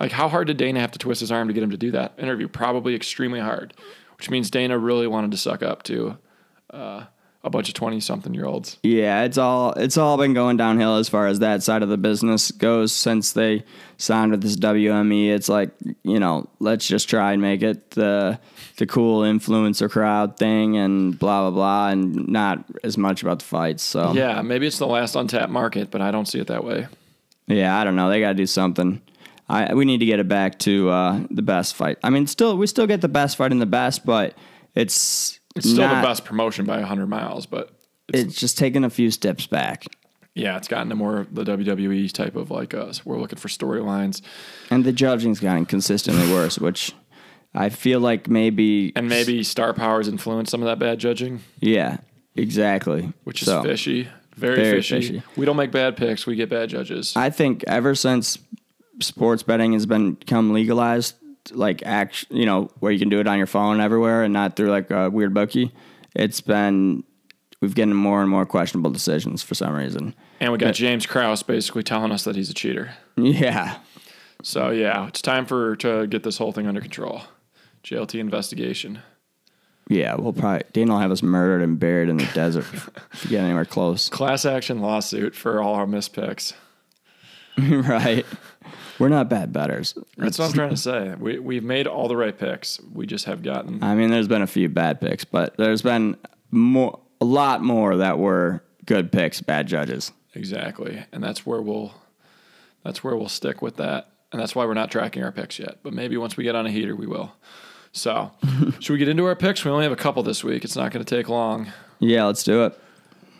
Speaker 2: like how hard did Dana have to twist his arm to get him to do that interview? Probably extremely hard, which means Dana really wanted to suck up to uh, a bunch of twenty something year olds.
Speaker 1: Yeah, it's all it's all been going downhill as far as that side of the business goes since they signed with this WME. It's like you know, let's just try and make it the the cool influencer crowd thing and blah blah blah, and not as much about the fights. So
Speaker 2: Yeah, maybe it's the last untapped market, but I don't see it that way.
Speaker 1: Yeah, I don't know. They got to do something. I we need to get it back to uh, the best fight. I mean, still we still get the best fight in the best, but it's
Speaker 2: It's still
Speaker 1: not-
Speaker 2: the best promotion by hundred miles, but
Speaker 1: It's just taken a few steps back,
Speaker 2: yeah, it's gotten to more of the WWE type of like us. We're looking for storylines.
Speaker 1: and the judging's gotten consistently worse, which I feel like maybe
Speaker 2: And maybe star powers influenced some of that bad judging,
Speaker 1: yeah, exactly.
Speaker 2: which is
Speaker 1: So,
Speaker 2: fishy. Very,
Speaker 1: Very
Speaker 2: fishy.
Speaker 1: fishy.
Speaker 2: We don't make bad picks, we get bad judges.
Speaker 1: I think ever since sports betting has been become legalized, like act, you know, where you can do it on your phone everywhere and not through like a weird bookie, it's been we've getting more and more questionable decisions for some reason.
Speaker 2: and we got James Krause basically telling us that he's a cheater.
Speaker 1: Yeah,
Speaker 2: So yeah, it's time for to get this whole thing under control. JLT investigation.
Speaker 1: yeah. We'll probably Dana will have us murdered and buried in the desert if you get anywhere close.
Speaker 2: Class action lawsuit for all our missed picks.
Speaker 1: right. We're not bad betters.
Speaker 2: That's what I'm trying to say. We we've made all the right picks. We just have gotten
Speaker 1: I mean, there's been a few bad picks, but there's been more, a lot more that were good picks, bad judges.
Speaker 2: exactly, and that's where we'll that's where we'll stick with that, and that's why we're not tracking our picks yet. But maybe once we get on a heater, we will. So, should we get into our picks? We only have a couple this week. It's not going to take long.
Speaker 1: Yeah, let's do it.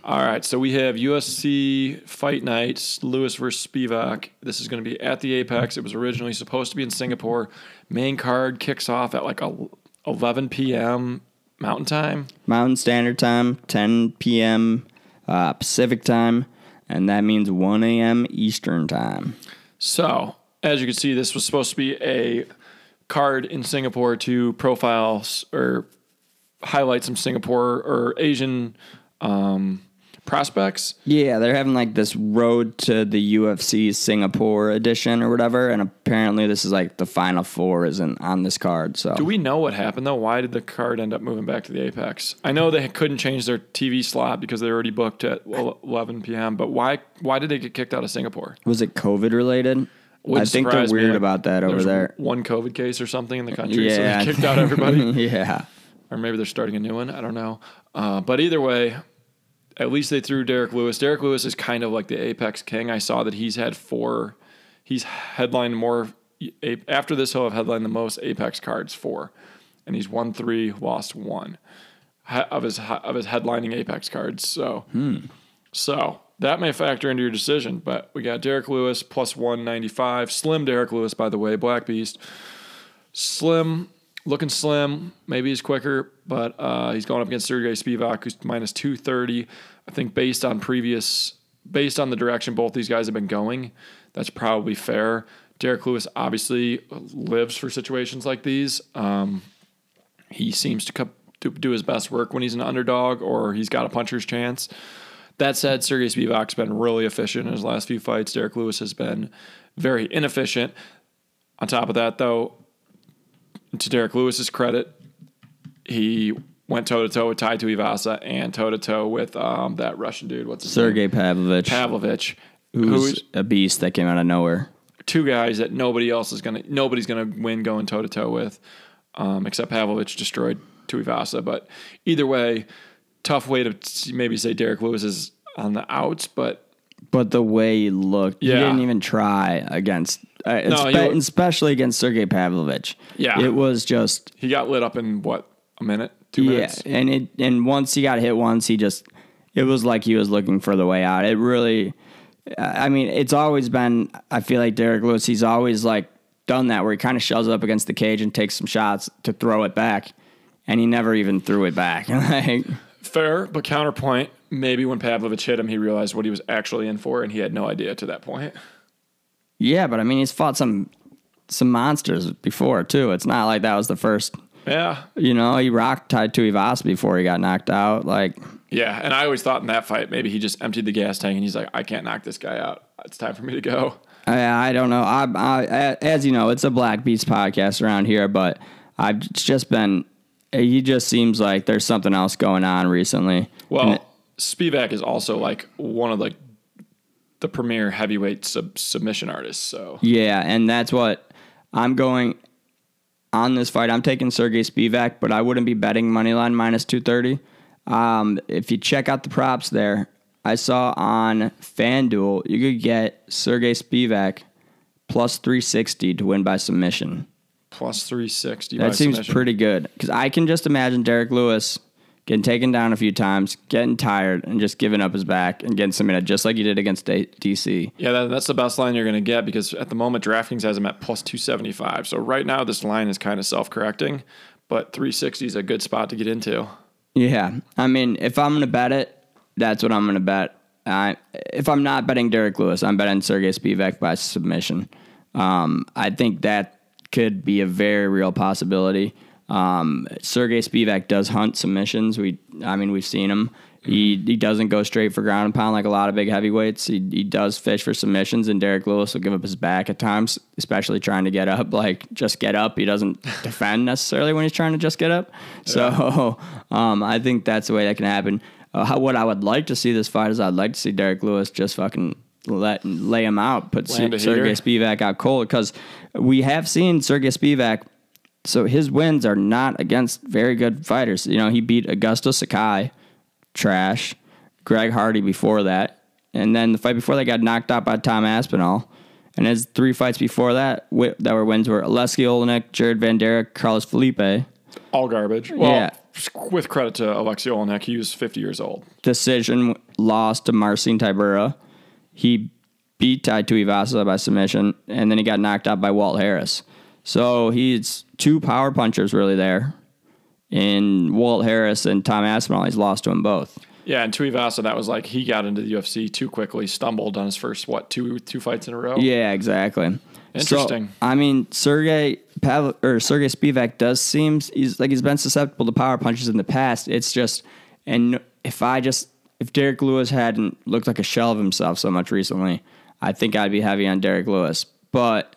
Speaker 2: All right, so we have UFC Fight Nights, Lewis versus Spivac. This is going to be at the Apex. It was originally supposed to be in Singapore. Main card kicks off at like a 11 p.m. Mountain Time.
Speaker 1: Mountain Standard Time, 10 p.m. Uh, Pacific Time, and that means 1 a.m. Eastern Time.
Speaker 2: So, as you can see, this was supposed to be a card in Singapore to profile or highlight some Singapore or Asian um, prospects.
Speaker 1: Yeah, they're having like this road to the UFC Singapore edition or whatever, and apparently this is like the final four isn't on this card. So
Speaker 2: Do we know what happened though? Why did the card end up moving back to the Apex? I know they couldn't change their TV slot because they already booked at 11 p.m. But why? Why did they get kicked out of Singapore?
Speaker 1: was it COVID related?
Speaker 2: Would
Speaker 1: I think they're weird
Speaker 2: like,
Speaker 1: about that over there.
Speaker 2: One COVID case or something in the country, so
Speaker 1: Yeah,
Speaker 2: they kicked out everybody.
Speaker 1: yeah,
Speaker 2: or maybe they're starting a new one. I don't know. Uh, but either way, at least they threw Derek Lewis. Derek Lewis is kind of like the Apex King. I saw that he's had four. He's headlined more. After this, he'll have headlined the most Apex cards, four, and he's won three, lost one of his of his headlining Apex cards. So, hmm. so that may factor into your decision. But we got Derek Lewis plus one ninety five. Slim Derek Lewis, by the way, Black Beast slim, looking slim. Maybe he's quicker, but uh, he's going up against Sergey Spivak, who's minus 230. I think based on previous, based on the direction both these guys have been going, that's probably fair. Derek Lewis obviously lives for situations like these. Um, he seems to, do his best work when he's an underdog or he's got a puncher's chance. That said, Sergey Spivak's been really efficient in his last few fights. Derek Lewis has been very inefficient. On top of that, though, to Derek Lewis's credit, he went toe to toe with Tai Tuivasa and toe to toe with um, that Russian dude. What's his name?
Speaker 1: Sergey Pavlovich.
Speaker 2: Pavlovich,
Speaker 1: who's
Speaker 2: who's
Speaker 1: a beast that came out of nowhere.
Speaker 2: two guys that nobody else is gonna, nobody's gonna win going toe to toe with, um, except Pavlovich destroyed Tuivasa. But either way, tough way to maybe say Derek Lewis is on the outs, but
Speaker 1: But the way he looked, he didn't even try against, uh, espe-
Speaker 2: he
Speaker 1: especially against Sergey Pavlovich.
Speaker 2: Yeah.
Speaker 1: it was just
Speaker 2: he got lit up in what a minute, two
Speaker 1: yeah,
Speaker 2: minutes.
Speaker 1: and it and once he got hit once, he just it was like he was looking for the way out. It really, I mean, it's always been. I feel like Derek Lewis. He's always like done that where he kind of shoves up against the cage and takes some shots to throw it back, and he never even threw it back. like,
Speaker 2: Fair, but counterpoint. Maybe when Pavlovich hit him, he realized what he was actually in for, and he had no idea to that point.
Speaker 1: yeah, but I mean, he's fought some some monsters before too. It's not like that was the first.
Speaker 2: Yeah,
Speaker 1: You know, he rocked Tai Tuivasa before he got knocked out. Like,
Speaker 2: yeah. And I always thought in that fight, maybe he just emptied the gas tank, and he's like, "I can't knock this guy out. It's time for me to go."
Speaker 1: I, I don't know. I, I, as you know, it's a Black Beast podcast around here, but I've it's just been. He just seems like there's something else going on recently.
Speaker 2: Well, Spivak is also like one of like the premier heavyweight sub- submission artists. So
Speaker 1: yeah, and that's what I'm going on this fight. I'm taking Sergey Spivak, but I wouldn't be betting moneyline minus two thirty. Um, if you check out the props there, I saw on FanDuel you could get Sergey Spivak plus three sixty to win by submission.
Speaker 2: plus three sixty.
Speaker 1: That seems pretty good because I can just imagine Derek Lewis getting taken down a few times, getting tired, and just giving up his back and getting submitted, just like he did against DC.
Speaker 2: Yeah, that, that's the best line you're going to get because at the moment DraftKings has him at plus 275. So right now this line is kind of self-correcting, but 360 is a good spot to get into.
Speaker 1: Yeah, I mean, if I'm gonna bet it, that's what I'm gonna bet. I if I'm not betting Derek Lewis, I'm betting Sergey Spivak by submission. Um, I think that could be a very real possibility. Um, Sergey Spivak does hunt submissions. We, I mean, we've seen him. He he doesn't go straight for ground and pound like a lot of big heavyweights. He he does fish for submissions, and Derek Lewis will give up his back at times, especially trying to get up. Like just get up. He doesn't defend necessarily when he's trying to just get up. So um, I think that's the way that can happen. Uh, how, what I would like to see this fight is I'd like to see Derek Lewis just fucking let lay him out, put
Speaker 2: Land
Speaker 1: Sergey. Spivak out cold because we have seen Sergey Spivak. So his wins are not against very good fighters. You know, he beat Augusto Sakai, trash, Greg Hardy before that, and then the fight before that got knocked out by Tom Aspinall. And his three fights before that wi- that were wins were Aleksei Oleinik, Jared Vanderaa, Carlos Felipe.
Speaker 2: All garbage. Well,
Speaker 1: Yeah.
Speaker 2: with credit to Alexei Oleinik, he was 50 years old.
Speaker 1: Decision loss to Marcin Tybura. He beat Tai Tuivasa by submission, and then he got knocked out by Walt Harris. So he's two power punchers really there. in Walt Harris and Tom Aspinall, he's lost to them both.
Speaker 2: Yeah, and Tuivasa, that was like he got into the UFC too quickly, stumbled on his first what two two fights in a row.
Speaker 1: Yeah, exactly.
Speaker 2: Interesting.
Speaker 1: So, I mean, Sergey Pavel or Sergey Spivak does seem he's like he's been susceptible to power punches in the past. It's just, and if I just if Derek Lewis hadn't looked like a shell of himself so much recently, I think I'd be heavy on Derek Lewis. But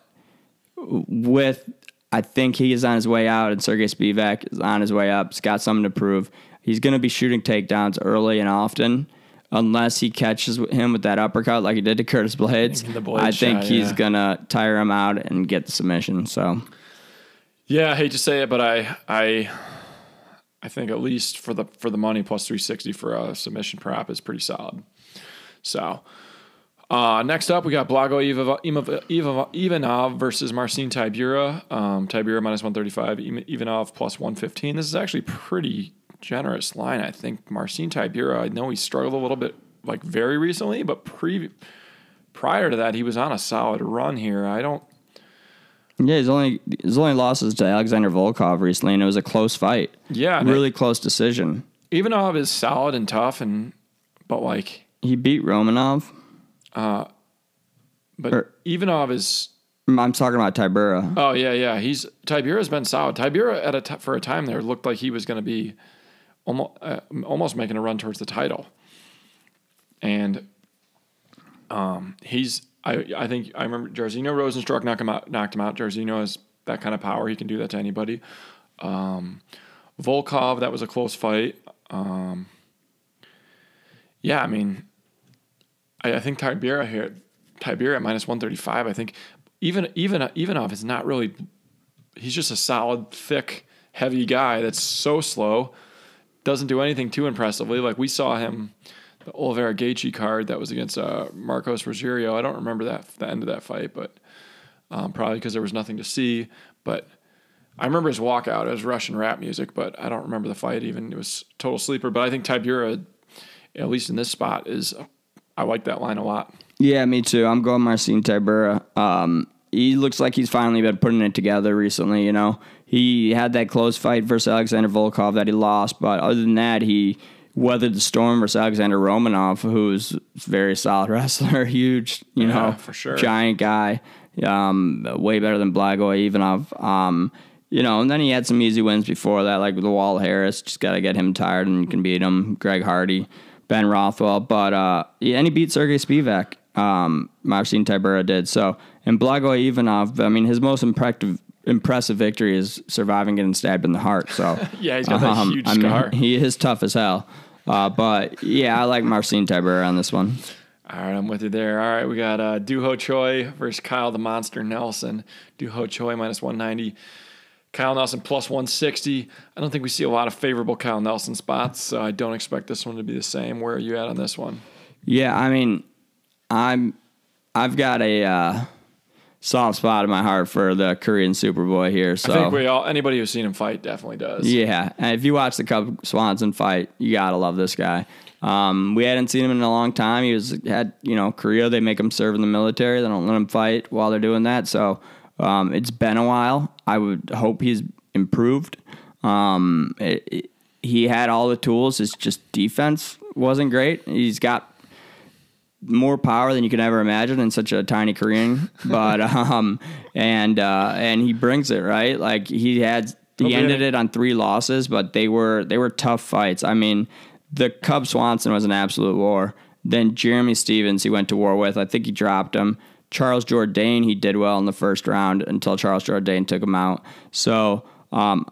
Speaker 1: with I think he is on his way out, and Sergey Spivak is on his way up. He's got something to prove. He's going to be shooting takedowns early and often, unless he catches him with that uppercut like he did to Curtis
Speaker 2: Blaydes. Blade
Speaker 1: I think
Speaker 2: shot,
Speaker 1: he's
Speaker 2: yeah.
Speaker 1: gonna tire him out and get the submission. So
Speaker 2: Yeah, I hate to say it, but I I I think at least for the for the money plus three sixty for a submission prop is pretty solid. So uh, next up, we got Blago Ivanov, versus Marcin Tybura. Um, Tybura minus 135, Ivanov plus 115. This is actually pretty generous line, I think. Marcin Tybura, I know he struggled a little bit like very recently, but pre prior to that, he was on a solid run here. I don't
Speaker 1: yeah, his only his only losses to Alexander Volkov recently, and it was a close fight.
Speaker 2: Yeah,
Speaker 1: really close decision.
Speaker 2: Ivanov is solid and tough, and but like,
Speaker 1: He beat Romanov.
Speaker 2: But
Speaker 1: Or-
Speaker 2: Ivanov is.
Speaker 1: I'm talking about Tybura.
Speaker 2: Oh yeah, yeah. He's Tybura's been solid. Tybura at a t- for a time there looked like he was going to be almost uh, almost making a run towards the title, and um, he's. I I think I remember Jairzinho Rozenstruik knocked him out. Knocked him out. Jairzinho has that kind of power. He can do that to anybody. Um, Volkov, that was a close fight. Um, yeah, I mean, I, I think Tybura here, Tybura minus one thirty five. I think even even Ivanov is not really. He's just a solid, thick, heavy guy that's so slow, doesn't do anything too impressively. Like we saw him, the Oliveira Gaethje card that was against uh, Marcos Rogerio. I don't remember that the end of that fight, but um, probably because there was nothing to see. But I remember his walkout. It was Russian rap music, but I don't remember the fight even. It was total sleeper. But I think Tybura, at least in this spot, is I like that line a lot.
Speaker 1: Yeah, me too. I'm going Marcin Tybura. Um, he looks like he's finally been putting it together recently. You know, he had that close fight versus Alexander Volkov that he lost, but other than that, he weathered the storm versus Alexander Romanov, who's a very solid wrestler, huge, you
Speaker 2: Yeah,
Speaker 1: know,
Speaker 2: for sure.
Speaker 1: giant guy, um, way better than Blago Ivanov. Um, you know, and then he had some easy wins before that, like the Walt Harris. Just got to get him tired and can beat him. Greg Hardy, Ben Rothwell, but uh, yeah, and he beat Sergey Spivak. Um, Marcin Tybura did so, and Blago Ivanov. I mean, his most impressive impressive victory is surviving getting stabbed in the heart. So
Speaker 2: Yeah, he's got that huge
Speaker 1: I mean,
Speaker 2: scar.
Speaker 1: he is tough as hell. Uh, but yeah, I like Marcin Tybura on this one.
Speaker 2: All right, I'm with you there. All right, we got uh, Doo Ho Choi versus Kyle the Monster Nelson. Doo Ho Choi minus 190. Kyle Nelson plus 160. I don't think we see a lot of favorable Kyle Nelson spots, so I don't expect this one to be the same. Where are you at on this one?
Speaker 1: Yeah, I mean, I'm I've got a uh, soft spot in my heart for the Korean Superboy here. So
Speaker 2: I think we all anybody who's seen him fight definitely does.
Speaker 1: Yeah, and if you watch the Cub Swanson fight, you gotta love this guy. Um, we hadn't seen him in a long time. He was had you know Korea. They make him serve in the military. They don't let him fight while they're doing that. So um, it's been a while. I would hope he's improved. Um, it- it- he had all the tools. It's just defense wasn't great. He's got more power than you could ever imagine in such a tiny Korean. but um, and uh, and he brings it right. Like he had he
Speaker 2: Okay.
Speaker 1: ended it on three losses, but they were they were tough fights. I mean, the Cub Swanson was an absolute war. Then Jeremy Stephens, he went to war with. I think he dropped him. Charles Jourdain, he did well in the first round until Charles Jourdain took him out. So, um,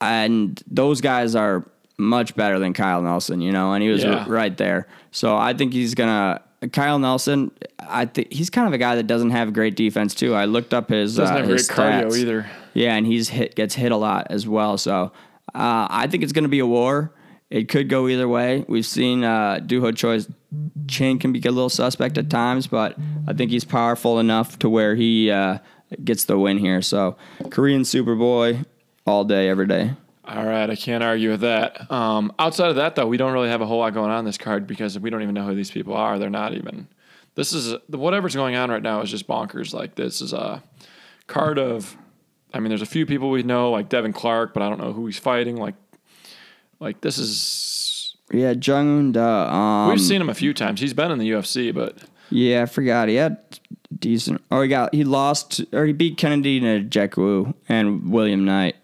Speaker 1: and those guys are much better than Kyle Nelson, you know, and he was
Speaker 2: Yeah.
Speaker 1: r- right there. So I think he's gonna. Kyle Nelson, I think he's kind of a guy that doesn't have great defense too. I looked up his
Speaker 2: Doesn't
Speaker 1: uh,
Speaker 2: have great
Speaker 1: his
Speaker 2: cardio either.
Speaker 1: Yeah, and he's hit gets hit a lot as well. So uh, I think it's going to be a war. It could go either way. We've seen uh, Doo Ho Choi's chin can be a little suspect at times, but I think he's powerful enough to where he uh, gets the win here. So Korean Superboy all day, every day.
Speaker 2: All right, I can't argue with that. Um, outside of that, though, we don't really have a whole lot going on this card because we don't even know who these people are. They're not even. This is whatever's going on right now is just bonkers. Like this is a card of I mean, there's a few people we know like Devin Clark, but I don't know who he's fighting. Like, like this is
Speaker 1: Yeah, Jung Da. Um,
Speaker 2: we've seen him a few times. He's been in the UFC, but
Speaker 1: Yeah, I forgot. He had decent. Oh, he got he lost or he beat Kennedy Nzechukwu and William Knight,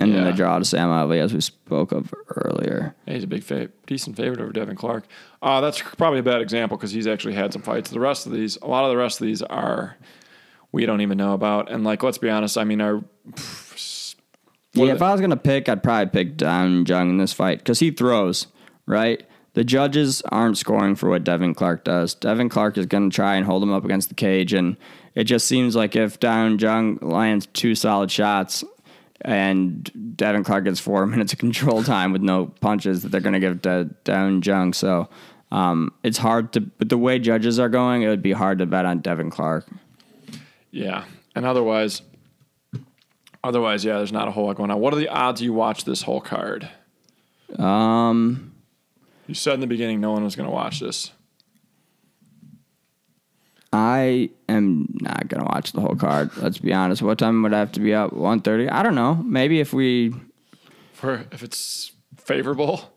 Speaker 1: and then
Speaker 2: Yeah.
Speaker 1: the draw to Sam Alvey, as we spoke of earlier.
Speaker 2: Yeah, he's a big, fa- decent favorite over Devin Clark. Uh, that's probably a bad example because he's actually had some fights. The rest of these, a lot of the rest of these are we don't even know about. And like, let's be honest. I mean, our pff, what
Speaker 1: yeah, if I was gonna pick, I'd probably pick Da Un Jung in this fight because he throws right. The judges aren't scoring for what Devin Clark does. Devin Clark is going to try and hold him up against the cage, and it just seems like if Da Un Jung lands two solid shots and Devin Clark gets four minutes of control time with no punches, that they're going to give to Da Un Jung. So um, it's hard to, but the way judges are going, it would be hard to bet on Devin Clark.
Speaker 2: yeah. And otherwise, otherwise, yeah, there's not a whole lot going on. What are the odds you watch this whole card?
Speaker 1: Um,
Speaker 2: You said in the beginning no one was going to watch this.
Speaker 1: I am not gonna watch the whole card. Let's be honest. What time would I have to be up? One thirty. I don't know. Maybe if we,
Speaker 2: For if it's favorable,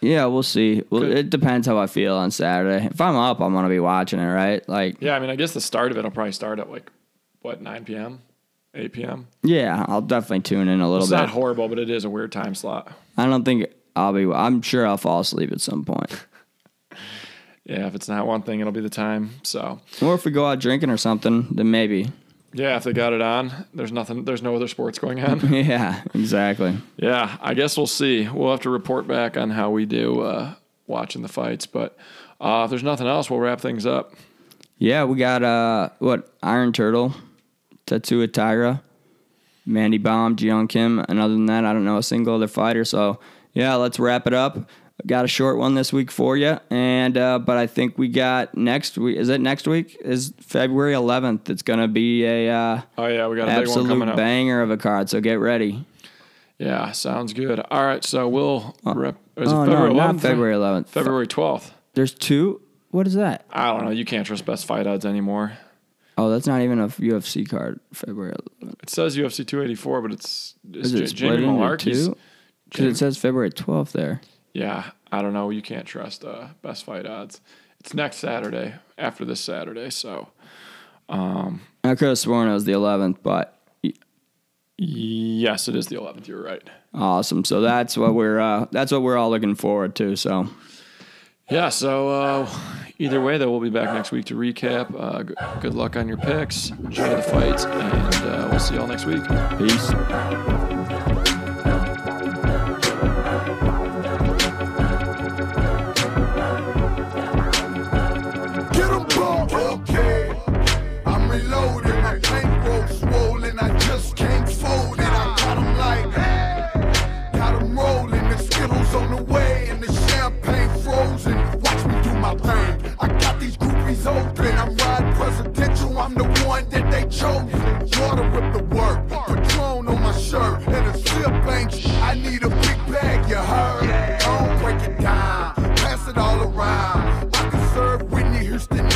Speaker 1: yeah, we'll see. Well,
Speaker 2: Good.
Speaker 1: it depends how I feel on Saturday. If I'm up, I'm gonna be watching it. Right? Like,
Speaker 2: yeah. I mean, I guess the start of it will probably start at like what 9 p.m., 8 p.m.
Speaker 1: yeah, I'll definitely tune in a little
Speaker 2: It's
Speaker 1: bit.
Speaker 2: not horrible, but it is a weird time slot.
Speaker 1: I don't think I'll be. I'm sure I'll fall asleep at some point.
Speaker 2: Yeah, if it's not one thing, it'll be the time. So
Speaker 1: or if we go out drinking or something, then maybe.
Speaker 2: yeah, if they got it on, there's nothing. There's no other sports going on.
Speaker 1: yeah, exactly.
Speaker 2: yeah, I guess we'll see. We'll have to report back on how we do uh, watching the fights. But uh, if there's nothing else, we'll wrap things up.
Speaker 1: Yeah, we got uh what Iron Turtle, Tatsuro Taira, Mandy Böhm, Jiyoung Kim, and other than that, I don't know a single other fighter. So yeah, let's wrap it up. Got a short one this week for you, and uh, but I think we got next week. Is it next week? Is February 11th? It's gonna be a uh,
Speaker 2: Oh yeah, we got a big one coming
Speaker 1: absolute
Speaker 2: up.
Speaker 1: banger of a card. So get ready.
Speaker 2: Yeah, sounds good. All right, so we'll rep. Is
Speaker 1: oh
Speaker 2: it
Speaker 1: no,
Speaker 2: February
Speaker 1: not
Speaker 2: 11th?
Speaker 1: February 11th.
Speaker 2: February 12th.
Speaker 1: There's two. What is that?
Speaker 2: I don't know. You can't trust best fight odds anymore.
Speaker 1: Oh, that's not even a UFC card. February 11th.
Speaker 2: It says UFC 284, but it's, it's
Speaker 1: Is it
Speaker 2: J-
Speaker 1: split
Speaker 2: Jamie
Speaker 1: into
Speaker 2: Malarkey's.
Speaker 1: two? Because it says February 12th there.
Speaker 2: Yeah, I don't know. You can't trust uh, best fight odds. It's next Saturday after this Saturday. So um,
Speaker 1: I could have sworn it was the 11th, but
Speaker 2: yes, it is the 11th. You're right.
Speaker 1: awesome. So that's what we're uh, that's what we're all looking forward to. So
Speaker 2: Yeah. So uh, either way, though, we'll be back next week to recap. Uh, g- good luck on your picks. Enjoy the fights, and uh, we'll see y'all next week.
Speaker 1: peace.
Speaker 3: That. Water with the work. Patron on my shirt and a sip ain't. I need a big bag. You heard? Don't break it down. Pass it all around. I can serve Whitney Houston